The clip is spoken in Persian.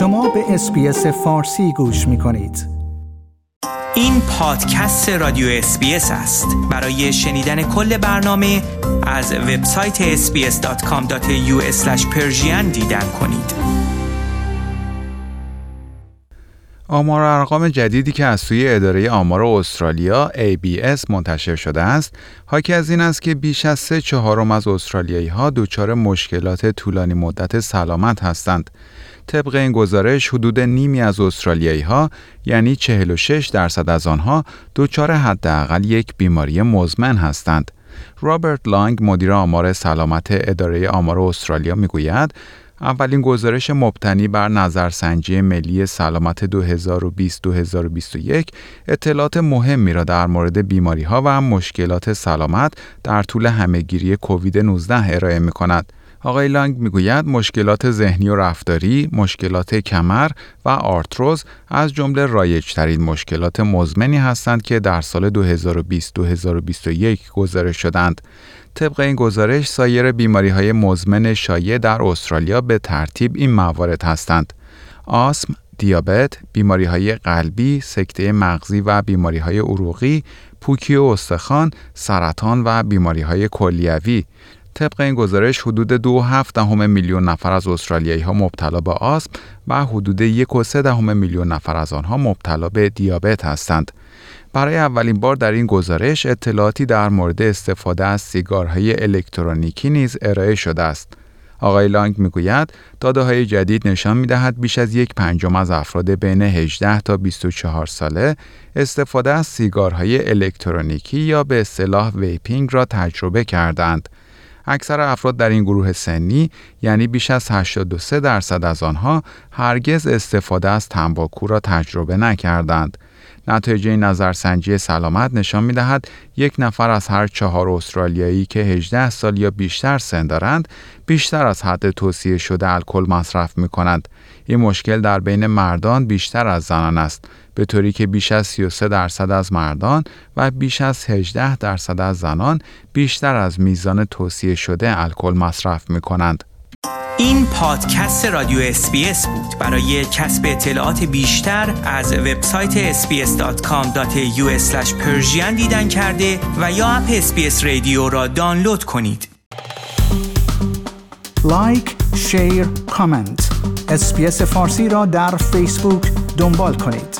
شما به SBS فارسی گوش می کنید. این پادکست رادیو SBS است. برای شنیدن کل برنامه از وبسایت sbs.com.au دیدن کنید. آمار و ارقام جدیدی که از سوی اداره آمار استرالیا ABS منتشر شده است حاکی از این است که بیش از سه چهارم از استرالیایی ها دچار مشکلات طولانی مدت سلامت هستند. طبق این گزارش حدود نیمی از استرالیایی ها یعنی 46 درصد از آنها دچار حداقل یک بیماری مزمن هستند. رابرت لانگ مدیر آمار سلامت اداره آمار استرالیا می‌گوید اولین گزارش مبتنی بر نظرسنجی ملی سلامت 2020-2021 اطلاعات مهمی را در مورد بیماری ها و مشکلات سلامت در طول همهگیری کووید 19 ارائه می کند. آقای لانگ می‌گوید مشکلات ذهنی و رفتاری، مشکلات کمر و آرتروز از جمله رایجترین مشکلات مزمنی هستند که در سال 2020-2021 گزارش شدند. طبق این گزارش سایر بیماری های مزمن شایع در استرالیا به ترتیب این موارد هستند. آسم، دیابت، بیماری های قلبی، سکته مغزی و بیماری های عروقی، پوکی و استخوان، سرطان و بیماری های کلیوی، طبق این گزارش حدود دو هفت دهم میلیون نفر از استرالیایی ها مبتلا به آسم و حدود یک و سه دهم میلیون نفر از آنها مبتلا به دیابت هستند. برای اولین بار در این گزارش اطلاعاتی در مورد استفاده از سیگارهای الکترونیکی نیز ارائه شده است. آقای لانگ می‌گوید داده های جدید نشان می دهد بیش از یک پنجم از افراد بین 18 تا 24 ساله استفاده از سیگارهای الکترونیکی یا به اصطلاح vaping را تجربه کردند. اکثر افراد در این گروه سنی یعنی بیش از 83 درصد از آنها هرگز استفاده از تنباکو را تجربه نکردند. نتایج این نظرسنجی سلامت نشان می دهد یک نفر از هر چهار استرالیایی که 18 سال یا بیشتر سن دارند بیشتر از حد توصیه شده الکل مصرف می کند. این مشکل در بین مردان بیشتر از زنان است به طوری که بیش از 33 درصد از مردان و بیش از 18 درصد از زنان بیشتر از میزان توصیه شده الکل مصرف می کنند. این پادکست رادیو SBS بود. برای کسب اطلاعات بیشتر از وبسایت sbs.com.au دیدن کرده و یا اپ SBS Radio را دانلود کنید. like، share، comment. SBS فارسی را در فیسبوک دنبال کنید.